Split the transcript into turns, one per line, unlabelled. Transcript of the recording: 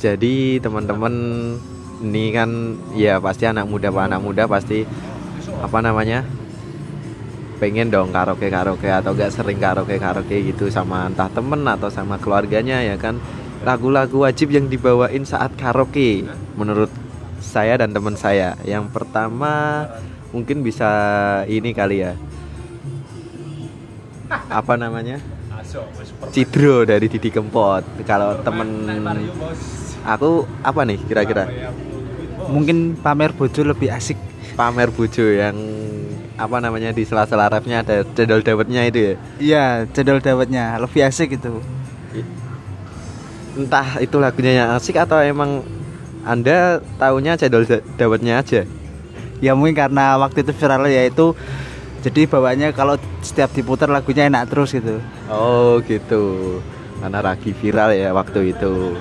Jadi teman-teman ini kan ya pasti anak muda pak. Anak muda pasti apa namanya pengen dong karaoke karaoke atau gak sering karaoke karaoke gitu sama entah temen atau sama keluarganya ya kan. Lagu-lagu wajib yang dibawain saat karaoke menurut saya dan teman saya. Yang pertama mungkin bisa ini kali ya. Apa namanya? Cidro dari Didi Kempot. Kalau temen aku apa nih kira-kira?
Mungkin pamer bojo lebih asik.
pamer bujo yang apa namanya di sela-sela rapnya ada cendol dawetnya itu ya?
Iya, cendol dawetnya. Lebih asik itu.
entah itu lagunya yang asik atau emang anda taunya cendol da- dawetnya aja?
Ya mungkin karena waktu itu viral ya itu. Jadi bawaannya kalau setiap diputar lagunya enak terus gitu.
oh gitu. Karena lagi viral ya waktu itu